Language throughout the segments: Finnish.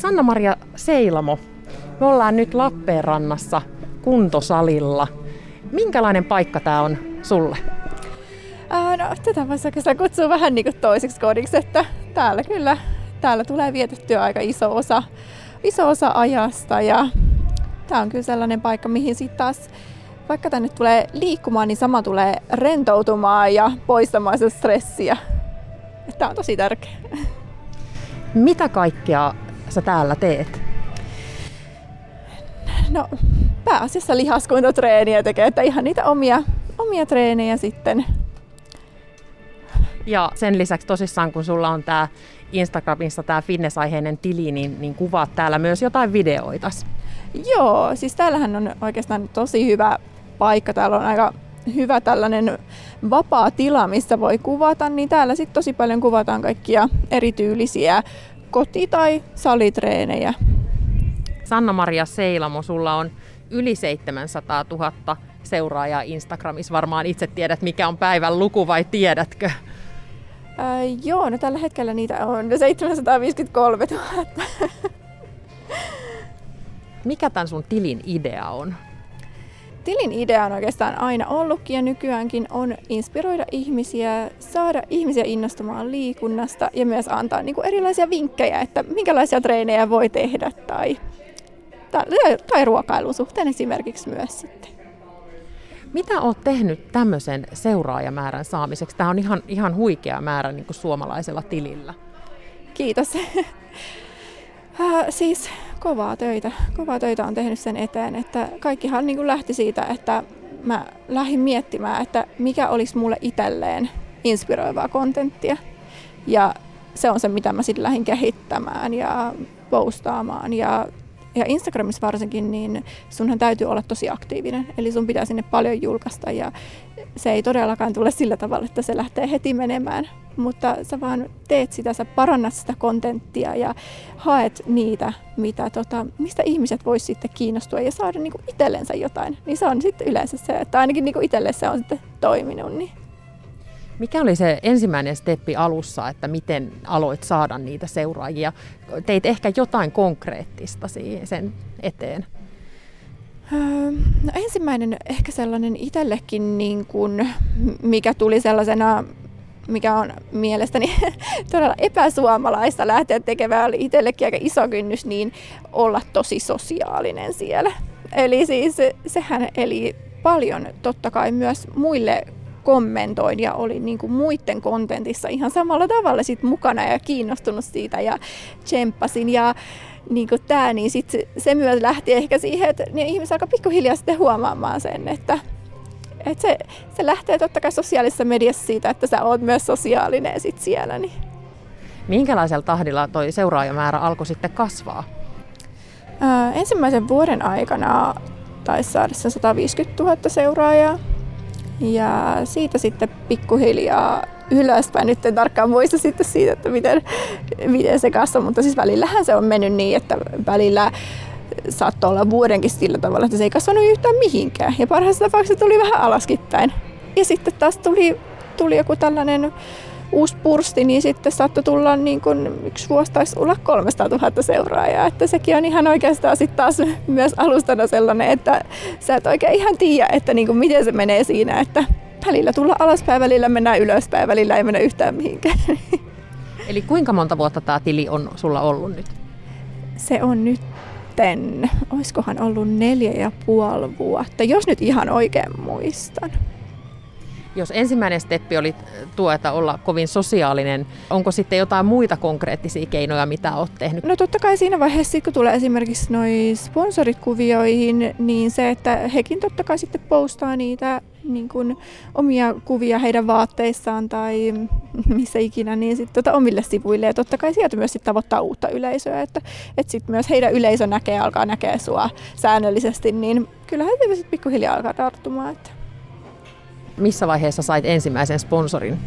Sanna-Maria Seilamo, me ollaan nyt Lappeenrannassa kuntosalilla. Minkälainen paikka tämä on sulle? Ää, no, tätä voisi oikeastaan kutsua vähän niin kuin toiseksi kodiksi, että täällä kyllä täällä tulee vietettyä aika iso osa, iso osa ajasta ja tämä on kyllä sellainen paikka, mihin sitten taas vaikka tänne tulee liikkumaan, niin sama tulee rentoutumaan ja poistamaan sitä stressiä. Tämä on tosi tärkeä. Mitä kaikkea sä täällä teet? No pääasiassa lihaskuntotreeniä tekee, että ihan niitä omia, omia treenejä sitten. Ja sen lisäksi tosissaan, kun sulla on tämä Instagramissa tämä fitness-aiheinen tili, niin, niin kuvaat täällä myös jotain videoita. Joo, siis täällähän on oikeastaan tosi hyvä paikka. Täällä on aika hyvä tällainen vapaa tila, missä voi kuvata, niin täällä sitten tosi paljon kuvataan kaikkia erityylisiä koti- tai salitreenejä. Sanna-Maria Seilamo, sulla on yli 700 000 seuraajaa Instagramissa. Varmaan itse tiedät, mikä on päivän luku vai tiedätkö? Ää, joo, no tällä hetkellä niitä on 753 000. Mikä tämän sun tilin idea on? Tilin idea on oikeastaan aina ollutkin ja nykyäänkin on inspiroida ihmisiä, saada ihmisiä innostumaan liikunnasta ja myös antaa niin kuin erilaisia vinkkejä, että minkälaisia treenejä voi tehdä tai, tai, tai ruokailun suhteen esimerkiksi myös sitten. Mitä olet tehnyt tämmöisen seuraajamäärän saamiseksi? Tämä on ihan, ihan huikea määrä niin kuin suomalaisella tilillä. Kiitos. siis kovaa töitä. Kovaa töitä on tehnyt sen eteen, että kaikkihan niin kuin lähti siitä, että mä lähdin miettimään, että mikä olisi mulle itselleen inspiroivaa kontenttia. Ja se on se, mitä mä sitten lähdin kehittämään ja postaamaan ja ja Instagramissa varsinkin, niin sunhan täytyy olla tosi aktiivinen. Eli sun pitää sinne paljon julkaista ja se ei todellakaan tule sillä tavalla, että se lähtee heti menemään. Mutta sä vaan teet sitä, sä parannat sitä kontenttia ja haet niitä, mitä, tota, mistä ihmiset vois sitten kiinnostua ja saada niinku itsellensä jotain. Niin se on sitten yleensä se, että ainakin niinku itselle se on sitten toiminut. Niin. Mikä oli se ensimmäinen steppi alussa, että miten aloit saada niitä seuraajia? Teit ehkä jotain konkreettista sen eteen? Öö, no ensimmäinen ehkä sellainen itsellekin, niin kuin, mikä tuli sellaisena, mikä on mielestäni todella epäsuomalaista lähteä tekemään, oli itsellekin aika iso kynnys, niin olla tosi sosiaalinen siellä. Eli siis sehän eli paljon totta kai myös muille kommentoin ja olin niin kuin muiden kontentissa ihan samalla tavalla sit mukana ja kiinnostunut siitä ja tsemppasin. Ja niin kuin tämä, niin sit se, se myös lähti ehkä siihen, että niin ihmiset alkoi pikkuhiljaa sitten huomaamaan sen, että, että se, se lähtee totta kai sosiaalisessa mediassa siitä, että sä oot myös sosiaalinen sit siellä. Niin. Minkälaisella tahdilla toi seuraajamäärä alkoi sitten kasvaa? Ää, ensimmäisen vuoden aikana taisi saada 150 000 seuraajaa. Ja siitä sitten pikkuhiljaa ylöspäin. Nyt en tarkkaan muista sitten siitä, että miten, miten se kasvoi, mutta siis välillähän se on mennyt niin, että välillä saattoi olla vuodenkin sillä tavalla, että se ei kasvanut yhtään mihinkään. Ja parhaassa tapauksessa tuli vähän alaskin päin. Ja sitten taas tuli, tuli joku tällainen uusi pursti, niin sitten saattoi tulla niin kuin yksi vuosi taisi olla 300 000 seuraajaa. Että sekin on ihan oikeastaan sitten taas myös alustana sellainen, että sä et oikein ihan tiedä, että niin kuin miten se menee siinä, että välillä tulla alaspäin, välillä mennään ylöspäin, välillä ei mennä yhtään mihinkään. Eli kuinka monta vuotta tämä tili on sulla ollut nyt? Se on nyt olisikohan ollut neljä ja puoli vuotta, jos nyt ihan oikein muistan. Jos ensimmäinen steppi oli tuo, että olla kovin sosiaalinen, onko sitten jotain muita konkreettisia keinoja, mitä olet tehnyt? No totta kai siinä vaiheessa, kun tulee esimerkiksi noin sponsorit kuvioihin, niin se, että hekin totta kai sitten postaa niitä niin kuin omia kuvia heidän vaatteissaan tai missä ikinä, niin sitten tota omille sivuille. Ja totta kai sieltä myös sit tavoittaa uutta yleisöä, että, että sitten myös heidän yleisö näkee, alkaa näkeä sua säännöllisesti, niin kyllähän se sitten pikkuhiljaa alkaa tarttumaan. Että missä vaiheessa sait ensimmäisen sponsorin?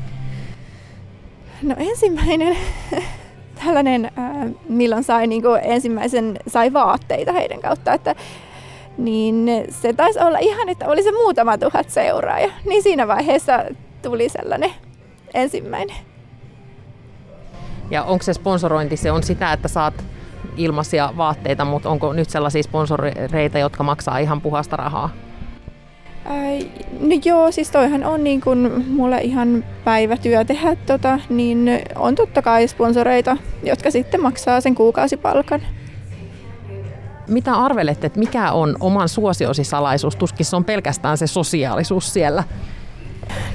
No ensimmäinen tällainen, äh, milloin sai niin kuin ensimmäisen, sai vaatteita heidän kautta, että niin se taisi olla ihan, että oli se muutama tuhat seuraaja. Niin siinä vaiheessa tuli sellainen ensimmäinen. Ja onko se sponsorointi, se on sitä, että saat ilmaisia vaatteita, mutta onko nyt sellaisia sponsoreita, jotka maksaa ihan puhasta rahaa? Ää, no joo, siis toihan on niin kun mulle ihan päivätyö tehdä tota, niin on totta kai sponsoreita, jotka sitten maksaa sen kuukausipalkan. Mitä arvelette, että mikä on oman suosiosi salaisuus? Tuskin se on pelkästään se sosiaalisuus siellä.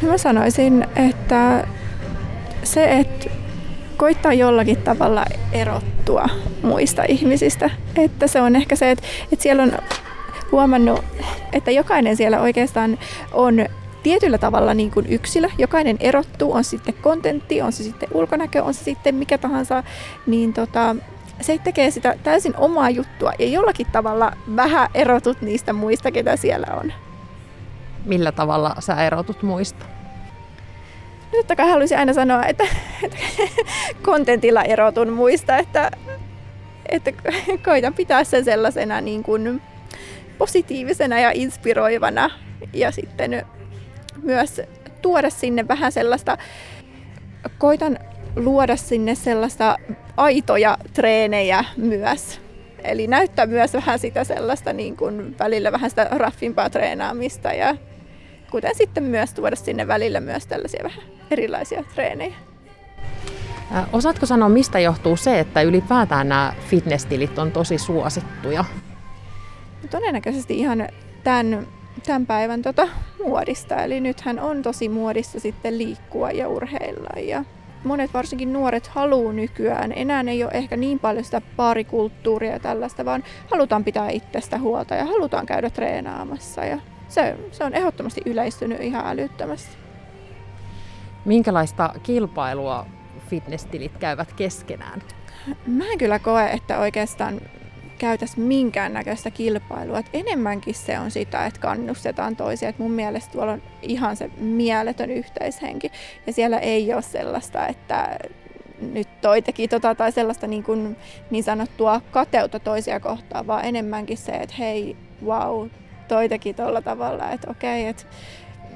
No mä sanoisin, että se, että koittaa jollakin tavalla erottua muista ihmisistä. Että se on ehkä se, että, että siellä on huomannut, että jokainen siellä oikeastaan on tietyllä tavalla niin kuin yksilö. Jokainen erottuu, on sitten kontentti, on se sitten ulkonäkö, on se sitten mikä tahansa, niin tota, se tekee sitä täysin omaa juttua ja jollakin tavalla vähän erotut niistä muista, ketä siellä on. Millä tavalla sä erotut muista? No totta kai haluaisin aina sanoa, että, että kontentilla erotun muista, että, että koitan pitää sen sellaisena niin kuin positiivisena ja inspiroivana ja sitten myös tuoda sinne vähän sellaista, koitan luoda sinne sellaista aitoja treenejä myös. Eli näyttää myös vähän sitä sellaista niin kuin välillä vähän sitä raffimpaa treenaamista ja kuten sitten myös tuoda sinne välillä myös tällaisia vähän erilaisia treenejä. Osaatko sanoa, mistä johtuu se, että ylipäätään nämä fitness-tilit on tosi suosittuja? Todennäköisesti ihan tämän, tämän päivän tota muodista. Eli nythän on tosi muodissa sitten liikkua ja urheilla. Ja monet varsinkin nuoret haluaa nykyään. Enää ei ole ehkä niin paljon sitä paarikulttuuria ja tällaista, vaan halutaan pitää itsestä huolta ja halutaan käydä treenaamassa. Ja se, se on ehdottomasti yleistynyt ihan älyttömästi. Minkälaista kilpailua fitnesstilit käyvät keskenään? Mä en kyllä koe, että oikeastaan käytäisi minkäännäköistä kilpailua. Et enemmänkin se on sitä, että kannustetaan toisia. Et mun mielestä tuolla on ihan se mieletön yhteishenki. Ja siellä ei ole sellaista, että nyt toi teki tota tai sellaista niin, kuin niin sanottua kateutta toisia kohtaan, vaan enemmänkin se, että hei, wow, toi teki tuolla tavalla, että okei, että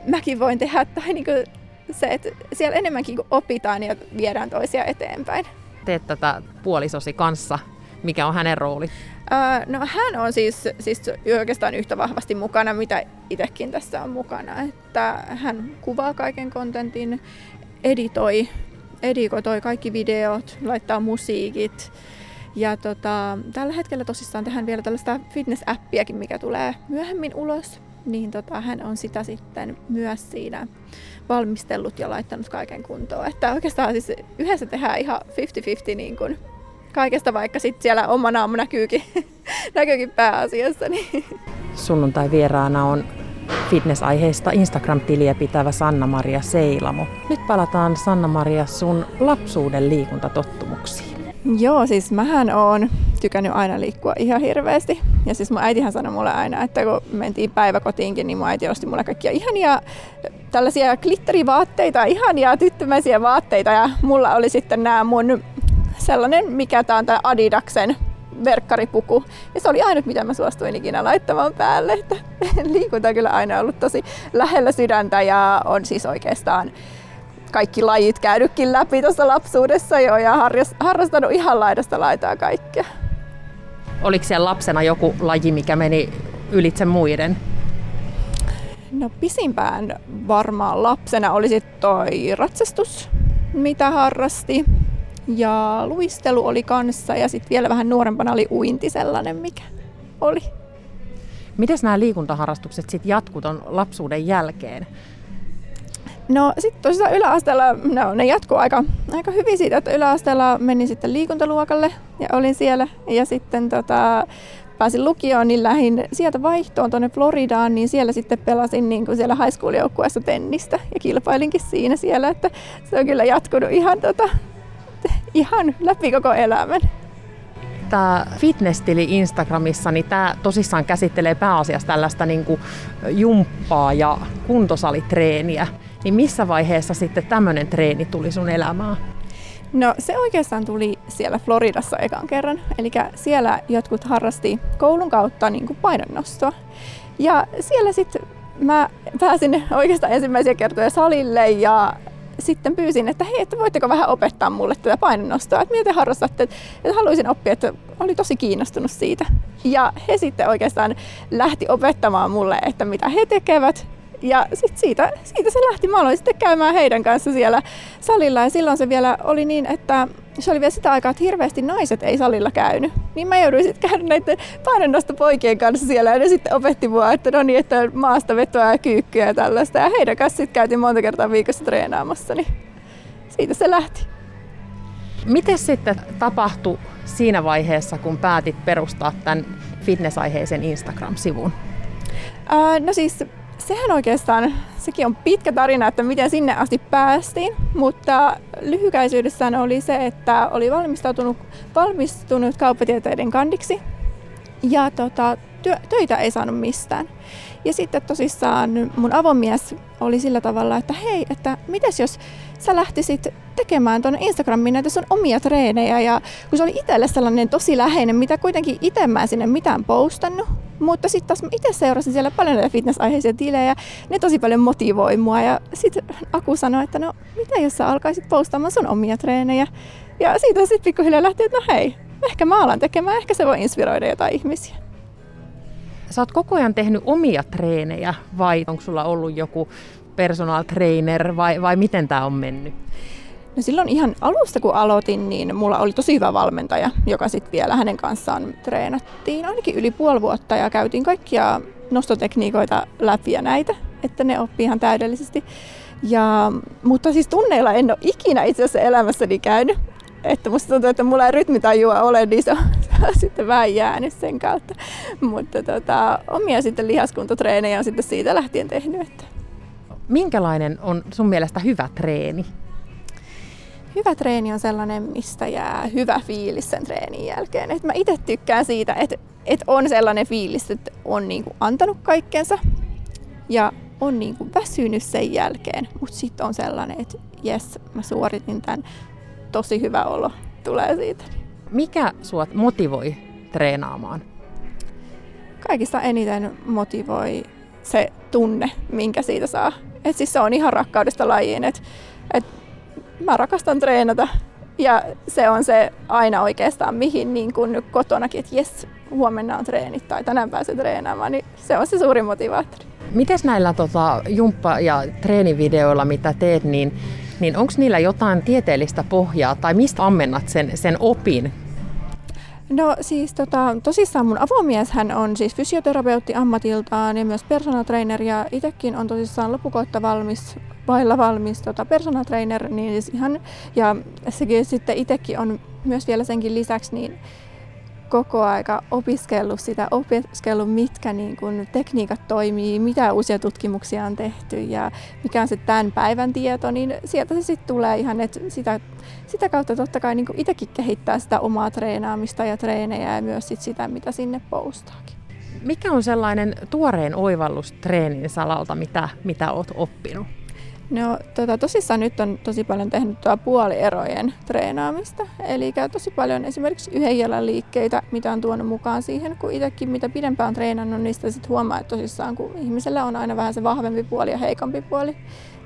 mäkin voin tehdä. Tai niin kuin se, että siellä enemmänkin opitaan ja viedään toisia eteenpäin. Teet tätä puolisosi kanssa. Mikä on hänen rooli? no hän on siis, siis oikeastaan yhtä vahvasti mukana, mitä itsekin tässä on mukana. Että hän kuvaa kaiken kontentin, editoi, editoi kaikki videot, laittaa musiikit. Ja tota, tällä hetkellä tosissaan tehdään vielä tällaista fitness-appiakin, mikä tulee myöhemmin ulos. Niin tota, hän on sitä sitten myös siinä valmistellut ja laittanut kaiken kuntoon. Että oikeastaan siis yhdessä tehdään ihan 50-50 niin kuin kaikesta, vaikka sitten siellä oma naamu näkyykin, näkyykin pääasiassa. Niin. Sunnuntai vieraana on fitness-aiheista Instagram-tiliä pitävä Sanna-Maria Seilamo. Nyt palataan Sanna-Maria sun lapsuuden liikuntatottumuksiin. Joo, siis mähän oon tykännyt aina liikkua ihan hirveästi. Ja siis mun äitihän sanoi mulle aina, että kun mentiin päiväkotiinkin, niin mun äiti osti mulle kaikkia ihania tällaisia glitterivaatteita, ihania tyttömäisiä vaatteita. Ja mulla oli sitten nämä mun sellainen, mikä tämä on tämä Adidaksen verkkaripuku. Ja se oli ainut, mitä mä suostuin ikinä laittamaan päälle. Että liikunta on kyllä aina ollut tosi lähellä sydäntä ja on siis oikeastaan kaikki lajit käynytkin läpi tuossa lapsuudessa jo ja harrastanut ihan laidasta laitaa kaikkea. Oliko siellä lapsena joku laji, mikä meni ylitse muiden? No pisimpään varmaan lapsena olisi toi ratsastus, mitä harrasti. Ja luistelu oli kanssa ja sitten vielä vähän nuorempana oli uinti sellainen, mikä oli. Miten nämä liikuntaharrastukset sitten jatkuu lapsuuden jälkeen? No sitten tosiaan yläasteella, no, ne jatkuu aika, aika hyvin siitä, että yläasteella menin sitten liikuntaluokalle ja olin siellä. Ja sitten tota, pääsin lukioon, niin lähdin sieltä vaihtoon tuonne Floridaan, niin siellä sitten pelasin niin kuin siellä high school joukkueessa tennistä ja kilpailinkin siinä siellä, että se on kyllä jatkunut ihan tota, ihan läpi koko elämän. Tämä fitness-tili Instagramissa, niin tämä tosissaan käsittelee pääasiassa tällaista niin kuin jumppaa ja kuntosalitreeniä. Niin missä vaiheessa sitten tämmöinen treeni tuli sun elämään? No se oikeastaan tuli siellä Floridassa ekan kerran. Eli siellä jotkut harrasti koulun kautta niin kuin painonnostoa. Ja siellä sitten mä pääsin oikeastaan ensimmäisiä kertoja salille ja sitten pyysin, että hei, että voitteko vähän opettaa mulle tätä painonnostoa, että mitä te harrastatte, että, että haluaisin oppia, että oli tosi kiinnostunut siitä. Ja he sitten oikeastaan lähti opettamaan mulle, että mitä he tekevät, ja sit siitä, siitä se lähti. Mä aloin sitten käymään heidän kanssa siellä salilla ja silloin se vielä oli niin, että se oli vielä sitä aikaa, että hirveästi naiset ei salilla käynyt. Niin mä jouduin sitten käydä näiden painonnosta poikien kanssa siellä ja ne sitten opetti mua, että no niin, että maasta vetoa ja kyykkyä ja tällaista. Ja heidän kanssa sitten käytiin monta kertaa viikossa treenaamassa, niin siitä se lähti. Miten sitten tapahtui siinä vaiheessa, kun päätit perustaa tämän fitnessaiheisen Instagram-sivun? Äh, no siis sehän oikeastaan, sekin on pitkä tarina, että miten sinne asti päästiin, mutta lyhykäisyydessään oli se, että oli valmistautunut, valmistunut kauppatieteiden kandiksi ja tota, työ, töitä ei saanut mistään. Ja sitten tosissaan mun avomies oli sillä tavalla, että hei, että mites jos sä lähtisit tekemään tuonne Instagramiin näitä sun omia treenejä ja kun se oli itselle sellainen tosi läheinen, mitä kuitenkin itse mä sinne mitään postannut, mutta sitten taas itse seurasin siellä paljon näitä fitness-aiheisia tilejä, ne tosi paljon motivoi mua ja sitten Aku sanoi, että no mitä jos sä alkaisit postaamaan sun omia treenejä ja siitä sitten pikkuhiljaa lähti, että no hei, ehkä mä alan tekemään, ehkä se voi inspiroida jotain ihmisiä. Sä oot koko ajan tehnyt omia treenejä vai onko sulla ollut joku personal trainer vai, vai miten tämä on mennyt? No silloin ihan alusta kun aloitin, niin mulla oli tosi hyvä valmentaja, joka sitten vielä hänen kanssaan treenattiin ainakin yli puoli vuotta ja käytiin kaikkia nostotekniikoita läpi ja näitä, että ne oppii ihan täydellisesti. Ja, mutta siis tunneilla en ole ikinä itse asiassa elämässäni käynyt. Että musta tuntuu, että mulla ei rytmitajua ole, niin se on, se on sitten vähän jäänyt sen kautta. Mutta tota, omia sitten lihaskuntotreenejä on sitten siitä lähtien tehnyt. Että. Minkälainen on sun mielestä hyvä treeni? Hyvä treeni on sellainen, mistä jää hyvä fiilis sen treenin jälkeen. Et mä itse tykkään siitä, että et on sellainen fiilis, että on niinku antanut kaikkensa ja on niinku väsynyt sen jälkeen, mutta sitten on sellainen, että jes, mä suoritin tämän, tosi hyvä olo tulee siitä. Mikä sua motivoi treenaamaan? Kaikista eniten motivoi se tunne, minkä siitä saa. Et siis se on ihan rakkaudesta lajiin, että et mä rakastan treenata ja se on se aina oikeastaan mihin niin kun kotonakin, että jes, huomenna on treenit tai tänään pääsee treenaamaan, niin se on se suurin motivaattori. Miten näillä tota, jumppa- ja treenivideoilla, mitä teet, niin, niin onko niillä jotain tieteellistä pohjaa tai mistä ammennat sen, sen opin? No siis tota, tosissaan mun avomies hän on siis fysioterapeutti ammatiltaan ja myös personal trainer ja itsekin on tosissaan lopukoitta valmis vailla valmis tota, personal trainer, niin siis ihan, ja sekin sitten itsekin on myös vielä senkin lisäksi niin koko aika opiskellut sitä, opiskellut mitkä niin kun, tekniikat toimii, mitä uusia tutkimuksia on tehty ja mikä on se tämän päivän tieto, niin sieltä se sitten tulee ihan, että sitä, sitä kautta totta kai niin itsekin kehittää sitä omaa treenaamista ja treenejä ja myös sit sitä, mitä sinne postaakin. Mikä on sellainen tuoreen oivallus treenin salalta, mitä, mitä olet oppinut? No tota, tosissaan nyt on tosi paljon tehnyt tuo puolierojen treenaamista. Eli käy tosi paljon esimerkiksi yhden jalan liikkeitä, mitä on tuonut mukaan siihen, kun itsekin mitä pidempään on treenannut, niin sitä sitten huomaa, että tosissaan kun ihmisellä on aina vähän se vahvempi puoli ja heikompi puoli,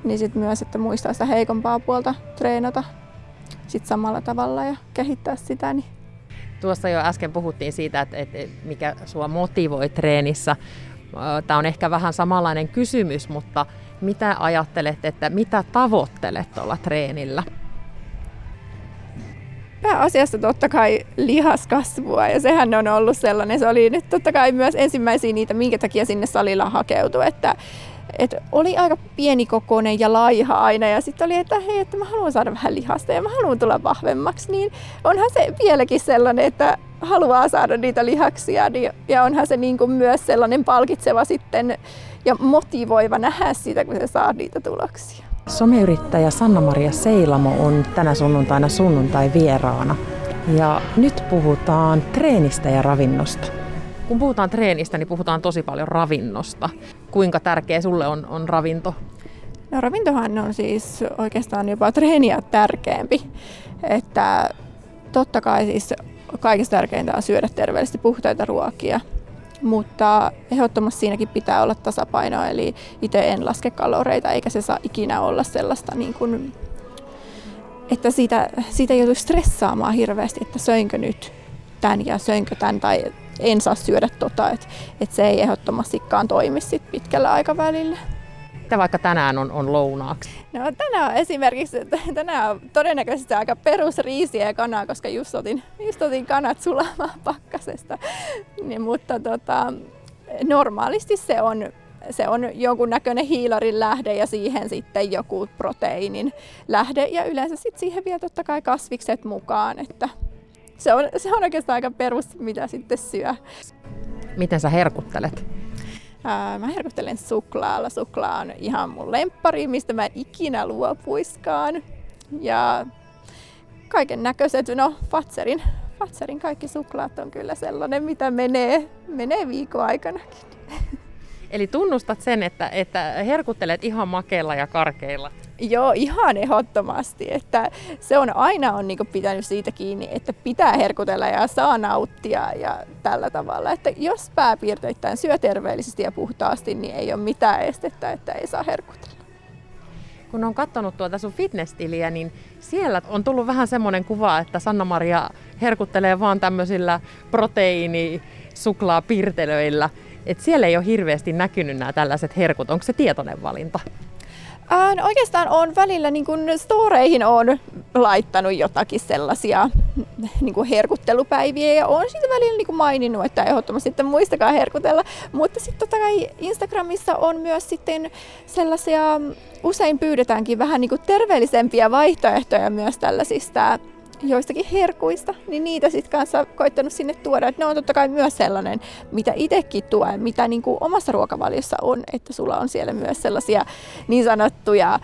niin sitten myös, että muistaa sitä heikompaa puolta treenata sit samalla tavalla ja kehittää sitä. Niin. Tuossa jo äsken puhuttiin siitä, että, että mikä sua motivoi treenissä. Tämä on ehkä vähän samanlainen kysymys, mutta mitä ajattelet, että mitä tavoittelet tuolla treenillä? Pääasiassa totta kai lihaskasvua ja sehän on ollut sellainen. Se oli nyt totta kai myös ensimmäisiä niitä, minkä takia sinne salilla hakeutui, että, että oli aika pienikokoinen ja laiha aina ja sitten oli, että hei, että mä haluan saada vähän lihasta ja mä haluan tulla vahvemmaksi, niin onhan se vieläkin sellainen, että haluaa saada niitä lihaksia niin, ja onhan se niin kuin myös sellainen palkitseva sitten ja motivoiva nähdä sitä, kun se saa niitä tuloksia. Someyrittäjä Sanna-Maria Seilamo on tänä sunnuntaina sunnuntai vieraana. Ja nyt puhutaan treenistä ja ravinnosta. Kun puhutaan treenistä, niin puhutaan tosi paljon ravinnosta. Kuinka tärkeä sulle on, on ravinto? No ravintohan on siis oikeastaan jopa treeniä tärkeämpi. Että totta kai siis kaikista tärkeintä on syödä terveellisesti puhtaita ruokia mutta ehdottomasti siinäkin pitää olla tasapaino, eli itse en laske kaloreita, eikä se saa ikinä olla sellaista niin kuin että siitä, siitä ei joutu stressaamaan hirveästi, että söinkö nyt tämän ja söinkö tämän tai en saa syödä tota, että, että se ei ehdottomastikaan toimi sit pitkällä aikavälillä. Mitä vaikka tänään on, on lounaaksi? No tänään on esimerkiksi, tänään on todennäköisesti aika perus riisiä ja kanaa, koska just otin, just otin kanat sulamaan pakkasesta. Niin, mutta tota, normaalisti se on se on jonkunnäköinen hiilarin lähde ja siihen sitten joku proteiinin lähde ja yleensä sitten siihen vielä totta kai kasvikset mukaan, että se on, se on oikeastaan aika perus, mitä sitten syö. Miten sä herkuttelet? Ää, mä herkuttelen suklaalla. Suklaa on ihan mun lemppari, mistä mä en ikinä luopuiskaan. Ja kaiken näköiset, no Fatserin, Fatserin kaikki suklaat on kyllä sellainen, mitä menee, menee viikon aikanakin. Eli tunnustat sen, että, että herkuttelet ihan makeilla ja karkeilla. Joo, ihan ehdottomasti. Että se on aina on niin pitänyt siitä kiinni, että pitää herkutella ja saa nauttia ja tällä tavalla. Että jos pääpiirteittäin syö terveellisesti ja puhtaasti, niin ei ole mitään estettä, että ei saa herkutella. Kun on katsonut tuota sun fitness-tiliä, niin siellä on tullut vähän semmoinen kuva, että Sanna-Maria herkuttelee vaan tämmöisillä proteiini suklaapirtelöillä. Et siellä ei ole hirveästi näkynyt nämä tällaiset herkut. Onko se tietoinen valinta? Ää, no oikeastaan on välillä niin kun storeihin on laittanut jotakin sellaisia niin kuin herkuttelupäiviä ja on siitä välillä niin kuin maininnut, että ehdottomasti sitten muistakaa herkutella. Mutta sitten totta kai Instagramissa on myös sitten sellaisia, usein pyydetäänkin vähän niin kuin terveellisempiä vaihtoehtoja myös tällaisista joistakin herkuista, niin niitä sitten kanssa koittanut sinne tuoda. Et ne on totta kai myös sellainen, mitä itsekin tuen, mitä niin kuin omassa ruokavaliossa on, että sulla on siellä myös sellaisia niin sanottuja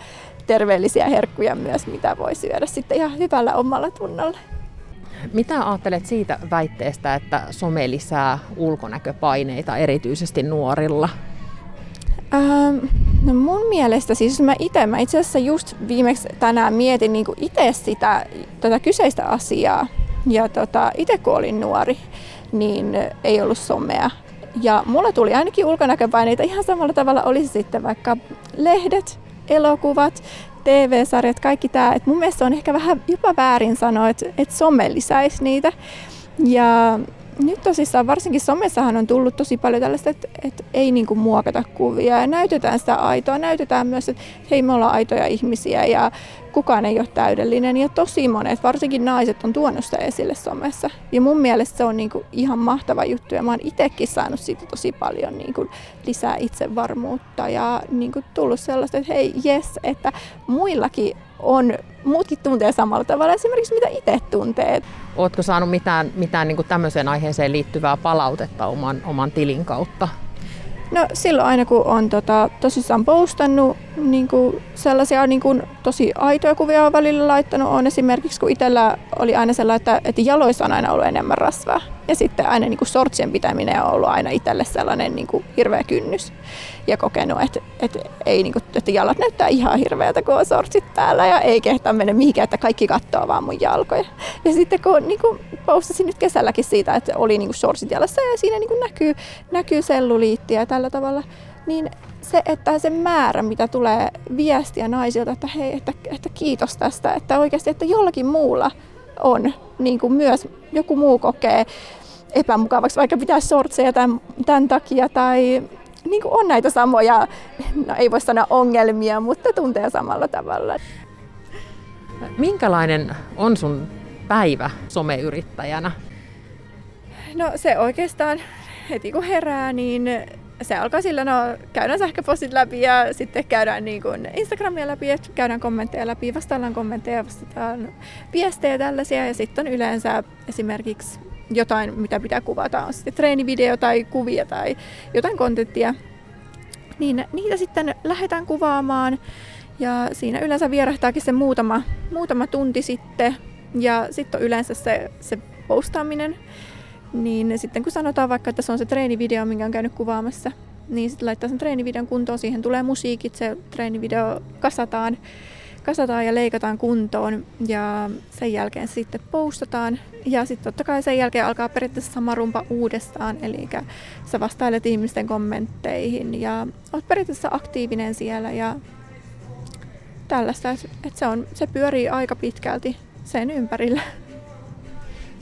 terveellisiä herkkuja myös, mitä voi syödä sitten ihan hyvällä omalla tunnolla. Mitä ajattelet siitä väitteestä, että some lisää ulkonäköpaineita erityisesti nuorilla? Ähm, no mun mielestä siis mä itse, mä itse asiassa just viimeksi tänään mietin niin itse sitä tätä kyseistä asiaa. Ja tota, itse kun olin nuori, niin ei ollut somea. Ja mulla tuli ainakin ulkonäköpaineita ihan samalla tavalla olisi sitten vaikka lehdet, elokuvat, TV-sarjat, kaikki tämä. Et mun mielestä on ehkä vähän jopa väärin sanoa, että et some lisäisi niitä. Ja nyt tosissaan varsinkin somessahan on tullut tosi paljon tällaista, että, että ei niin kuin muokata kuvia ja näytetään sitä aitoa. Näytetään myös, että hei me ollaan aitoja ihmisiä ja kukaan ei ole täydellinen. Ja tosi monet, varsinkin naiset, on tuonut sitä esille somessa. Ja mun mielestä se on niin kuin ihan mahtava juttu ja mä oon itsekin saanut siitä tosi paljon niin kuin lisää itsevarmuutta ja niin kuin tullut sellaista, että hei jes, että muillakin on, muutkin tuntee samalla tavalla esimerkiksi mitä itse tuntee. Oletko saanut mitään, mitään niin tämmöiseen aiheeseen liittyvää palautetta oman, oman tilin kautta? No silloin aina kun on tota, tosissaan postannut niin kuin sellaisia niin kuin, tosi aitoja kuvia on välillä laittanut, on esimerkiksi kun itsellä oli aina sellainen, että, että jaloissa on aina ollut enemmän rasvaa. Ja sitten aina niin kuin sortsien pitäminen on ollut aina itselle sellainen niin kuin hirveä kynnys. Ja kokenut, että, että, ei, niin kuin, että jalat näyttää ihan hirveältä, kun on sortsit päällä ja ei kehtaa mennä mihinkään, että kaikki katsoo vaan mun jalkoja. Ja sitten kun niin kuin postasin nyt kesälläkin siitä, että oli niin kuin shortsit jalassa ja siinä niin kuin näkyy, näkyy selluliittiä ja tällä tavalla, niin se, että se määrä, mitä tulee viestiä naisilta, että hei, että, että kiitos tästä, että oikeasti, että jollakin muulla on, niin kuin myös joku muu kokee epämukavaksi, vaikka pitää sortseja tämän, tämän takia, tai niin kuin on näitä samoja, no ei voi sanoa ongelmia, mutta tuntee samalla tavalla. Minkälainen on sun päivä someyrittäjänä? No se oikeastaan heti kun herää, niin se alkaa sillä, no käydään sähköpostit läpi ja sitten käydään niin kuin Instagramia läpi, että käydään kommentteja läpi, vastaillaan kommentteja, vastataan viestejä tällaisia. Ja sitten on yleensä esimerkiksi jotain, mitä pitää kuvata, on sitten treenivideo tai kuvia tai jotain kontenttia, niin niitä sitten lähdetään kuvaamaan. Ja siinä yleensä vierähtääkin se muutama, muutama tunti sitten. Ja sitten on yleensä se, se postaaminen niin sitten kun sanotaan vaikka, että se on se treenivideo, minkä on käynyt kuvaamassa, niin sitten laittaa sen treenivideon kuntoon, siihen tulee musiikit, se treenivideo kasataan, kasataan ja leikataan kuntoon ja sen jälkeen sitten postataan. Ja sitten totta kai sen jälkeen alkaa periaatteessa sama rumpa uudestaan, eli sä vastailet ihmisten kommentteihin ja oot periaatteessa aktiivinen siellä ja tällaista, että se, on, se pyörii aika pitkälti sen ympärillä.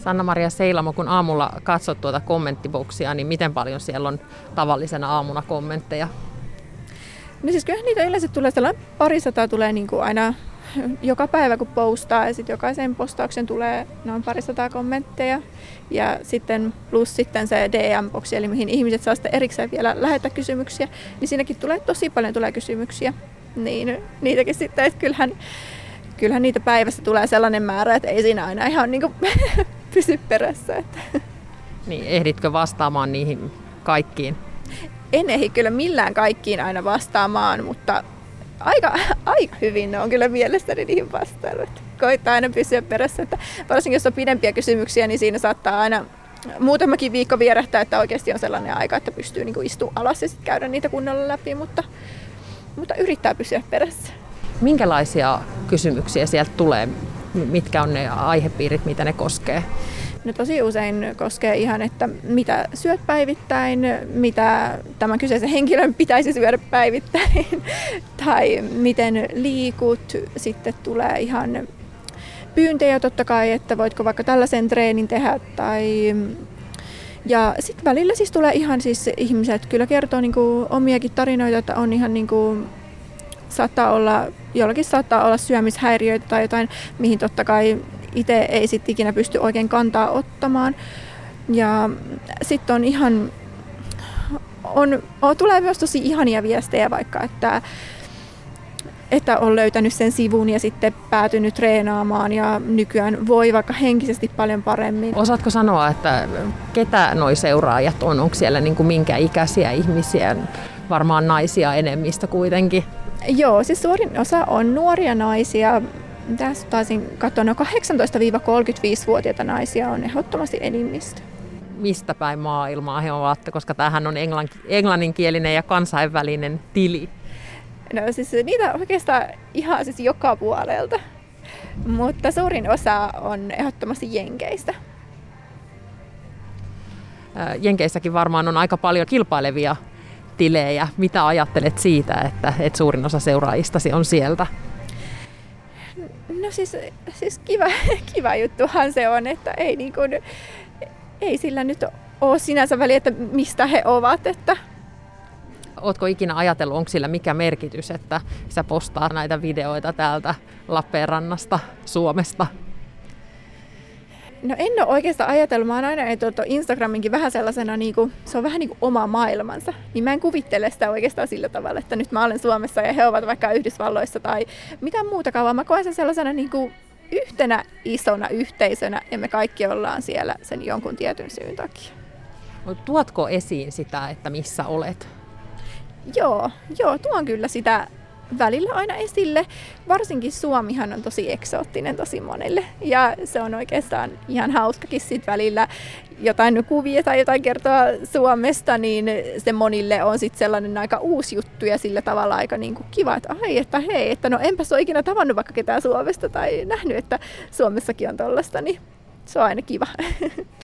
Sanna-Maria Seilamo, kun aamulla katsot tuota kommenttiboksia, niin miten paljon siellä on tavallisena aamuna kommentteja? No siis kyllä niitä yleensä tulee sellainen parisataa tulee niin kuin aina joka päivä kun postaa ja sitten jokaisen postauksen tulee noin parisataa kommentteja. Ja sitten plus sitten se DM-boksi, eli mihin ihmiset saa sitten erikseen vielä lähettää kysymyksiä, niin siinäkin tulee tosi paljon tulee kysymyksiä. Niin niitäkin sitten, että kyllähän, kyllähän niitä päivässä tulee sellainen määrä, että ei siinä aina ihan niin kuin pysy perässä. Että. Niin, ehditkö vastaamaan niihin kaikkiin? En ehdi kyllä millään kaikkiin aina vastaamaan, mutta aika, aika hyvin ne on kyllä mielestäni niihin vastailut. Koittaa aina pysyä perässä, että varsinkin jos on pidempiä kysymyksiä, niin siinä saattaa aina muutamakin viikko vierähtää, että oikeasti on sellainen aika, että pystyy niin istumaan alas ja sitten käydä niitä kunnolla läpi, mutta, mutta yrittää pysyä perässä. Minkälaisia kysymyksiä sieltä tulee? Mitkä on ne aihepiirit, mitä ne koskee? No tosi usein koskee ihan, että mitä syöt päivittäin, mitä tämän kyseisen henkilön pitäisi syödä päivittäin, tai miten liikut. Sitten tulee ihan pyyntejä totta kai, että voitko vaikka tällaisen treenin tehdä, tai ja sitten välillä siis tulee ihan siis ihmiset kyllä kertoo niinku omiakin tarinoita, että on ihan niinku, saattaa olla, jollakin saattaa olla syömishäiriöitä tai jotain, mihin totta kai itse ei sitten ikinä pysty oikein kantaa ottamaan. Ja sitten on ihan, on, on, tulee myös tosi ihania viestejä vaikka, että että on löytänyt sen sivun ja sitten päätynyt treenaamaan ja nykyään voi vaikka henkisesti paljon paremmin. Osaatko sanoa, että ketä noi seuraajat on? Onko siellä niin kuin minkä ikäisiä ihmisiä? Varmaan naisia enemmistä kuitenkin. Joo, siis suurin osa on nuoria naisia, tässä taisin katsoa, no 18-35-vuotiaita naisia on ehdottomasti enimmistö. Mistä päin maailmaa he ovat, koska tämähän on englanninkielinen ja kansainvälinen tili? No siis niitä oikeastaan ihan siis joka puolelta, mutta suurin osa on ehdottomasti jenkeistä. Jenkeissäkin varmaan on aika paljon kilpailevia tilejä. Mitä ajattelet siitä, että, että suurin osa seuraajistasi on sieltä? No siis, siis kiva, kiva juttuhan se on, että ei, niin kuin, ei sillä nyt ole sinänsä väliä, että mistä he ovat. Että. Oletko ikinä ajatellut, onko sillä mikä merkitys, että sä postaa näitä videoita täältä Lappeenrannasta, Suomesta? No en ole oikeastaan ajatellut. Mä oon aina että Instagraminkin vähän sellaisena, niin kuin, se on vähän niin kuin oma maailmansa. Niin mä en kuvittele sitä oikeastaan sillä tavalla, että nyt mä olen Suomessa ja he ovat vaikka Yhdysvalloissa tai mitä muutakaan, vaan mä koen sen sellaisena niin kuin yhtenä isona yhteisönä ja me kaikki ollaan siellä sen jonkun tietyn syyn takia. Tuotko esiin sitä, että missä olet? Joo, joo, tuon kyllä sitä välillä aina esille. Varsinkin Suomihan on tosi eksoottinen tosi monelle ja se on oikeastaan ihan hauskakin sitten välillä jotain kuvia tai jotain kertoa Suomesta, niin se monille on sitten sellainen aika uusi juttu ja sillä tavalla aika niin kuin kiva, että ai, että hei, että no enpäs ole ikinä tavannut vaikka ketään Suomesta tai nähnyt, että Suomessakin on tollasta, niin se on aina kiva.